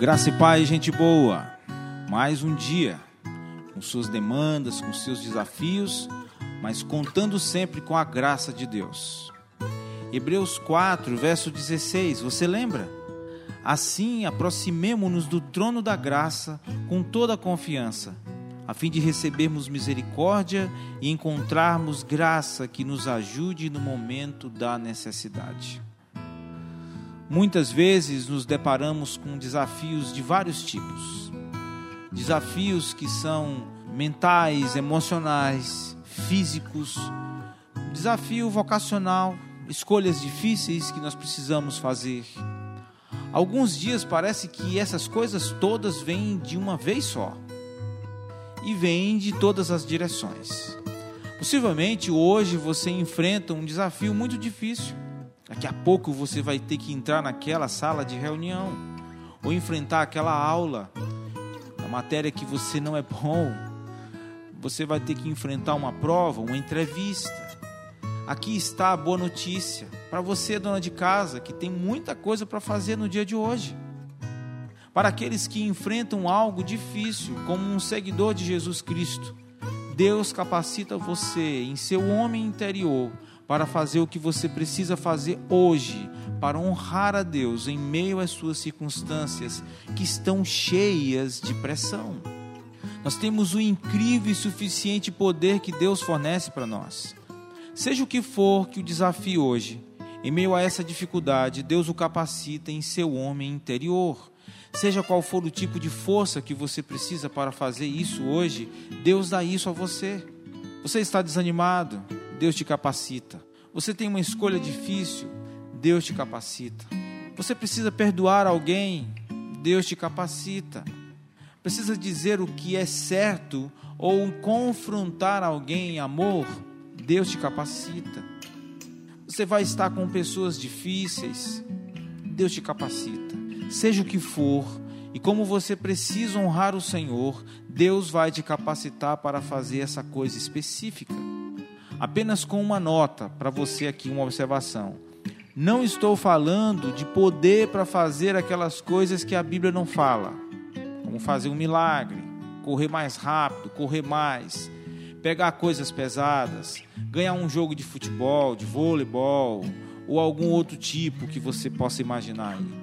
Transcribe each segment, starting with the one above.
Graça e paz, gente boa. Mais um dia, com suas demandas, com seus desafios, mas contando sempre com a graça de Deus. Hebreus 4, verso 16, você lembra? Assim, aproximemo-nos do trono da graça com toda a confiança, a fim de recebermos misericórdia e encontrarmos graça que nos ajude no momento da necessidade. Muitas vezes nos deparamos com desafios de vários tipos. Desafios que são mentais, emocionais, físicos, desafio vocacional, escolhas difíceis que nós precisamos fazer. Alguns dias parece que essas coisas todas vêm de uma vez só e vêm de todas as direções. Possivelmente hoje você enfrenta um desafio muito difícil Daqui a pouco você vai ter que entrar naquela sala de reunião ou enfrentar aquela aula da matéria que você não é bom. Você vai ter que enfrentar uma prova, uma entrevista. Aqui está a boa notícia para você, dona de casa, que tem muita coisa para fazer no dia de hoje. Para aqueles que enfrentam algo difícil, como um seguidor de Jesus Cristo, Deus capacita você em seu homem interior para fazer o que você precisa fazer hoje para honrar a Deus em meio às suas circunstâncias que estão cheias de pressão. Nós temos o incrível e suficiente poder que Deus fornece para nós. Seja o que for que o desafio hoje, em meio a essa dificuldade, Deus o capacita em seu homem interior. Seja qual for o tipo de força que você precisa para fazer isso hoje, Deus dá isso a você. Você está desanimado? Deus te capacita. Você tem uma escolha difícil, Deus te capacita. Você precisa perdoar alguém, Deus te capacita. Precisa dizer o que é certo ou confrontar alguém em amor, Deus te capacita. Você vai estar com pessoas difíceis, Deus te capacita. Seja o que for, e como você precisa honrar o Senhor, Deus vai te capacitar para fazer essa coisa específica apenas com uma nota para você aqui, uma observação. Não estou falando de poder para fazer aquelas coisas que a Bíblia não fala, como fazer um milagre, correr mais rápido, correr mais, pegar coisas pesadas, ganhar um jogo de futebol, de voleibol ou algum outro tipo que você possa imaginar aí.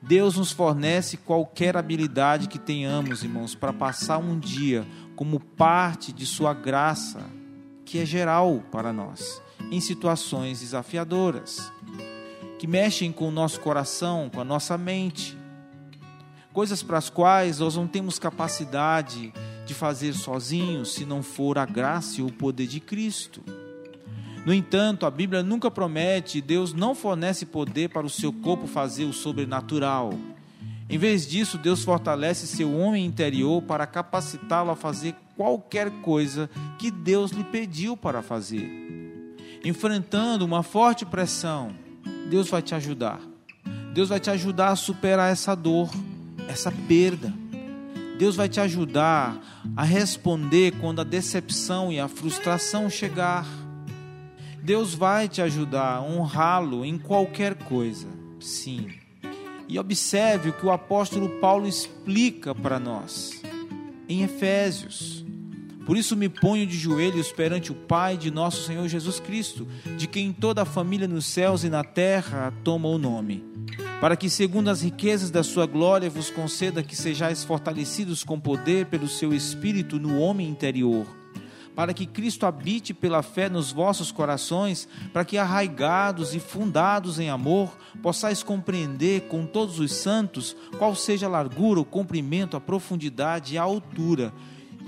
Deus nos fornece qualquer habilidade que tenhamos, irmãos, para passar um dia como parte de Sua graça que é geral para nós, em situações desafiadoras, que mexem com o nosso coração, com a nossa mente, coisas para as quais nós não temos capacidade de fazer sozinhos se não for a graça e o poder de Cristo. No entanto, a Bíblia nunca promete, Deus não fornece poder para o seu corpo fazer o sobrenatural. Em vez disso, Deus fortalece seu homem interior para capacitá-lo a fazer qualquer coisa que Deus lhe pediu para fazer. Enfrentando uma forte pressão, Deus vai te ajudar. Deus vai te ajudar a superar essa dor, essa perda. Deus vai te ajudar a responder quando a decepção e a frustração chegar. Deus vai te ajudar a honrá-lo em qualquer coisa. Sim. E observe o que o apóstolo Paulo explica para nós em Efésios. Por isso me ponho de joelhos perante o Pai de nosso Senhor Jesus Cristo, de quem toda a família nos céus e na terra toma o nome, para que, segundo as riquezas da sua glória, vos conceda que sejais fortalecidos com poder pelo seu Espírito no homem interior para que Cristo habite pela fé nos vossos corações, para que arraigados e fundados em amor, possais compreender com todos os santos qual seja a largura, o comprimento, a profundidade e a altura,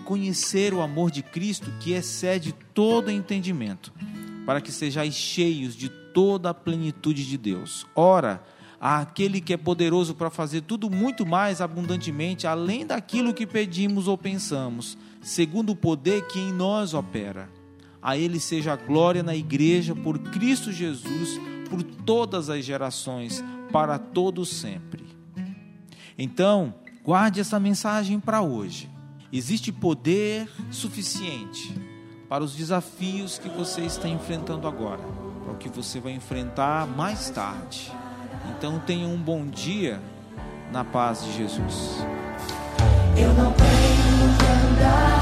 conhecer o amor de Cristo que excede todo entendimento, para que sejais cheios de toda a plenitude de Deus. Ora, àquele que é poderoso para fazer tudo muito mais abundantemente, além daquilo que pedimos ou pensamos segundo o poder que em nós opera. A Ele seja a glória na igreja por Cristo Jesus, por todas as gerações, para todos sempre. Então, guarde essa mensagem para hoje. Existe poder suficiente para os desafios que você está enfrentando agora, para o que você vai enfrentar mais tarde. Então, tenha um bom dia na paz de Jesus. Eu não tenho que andar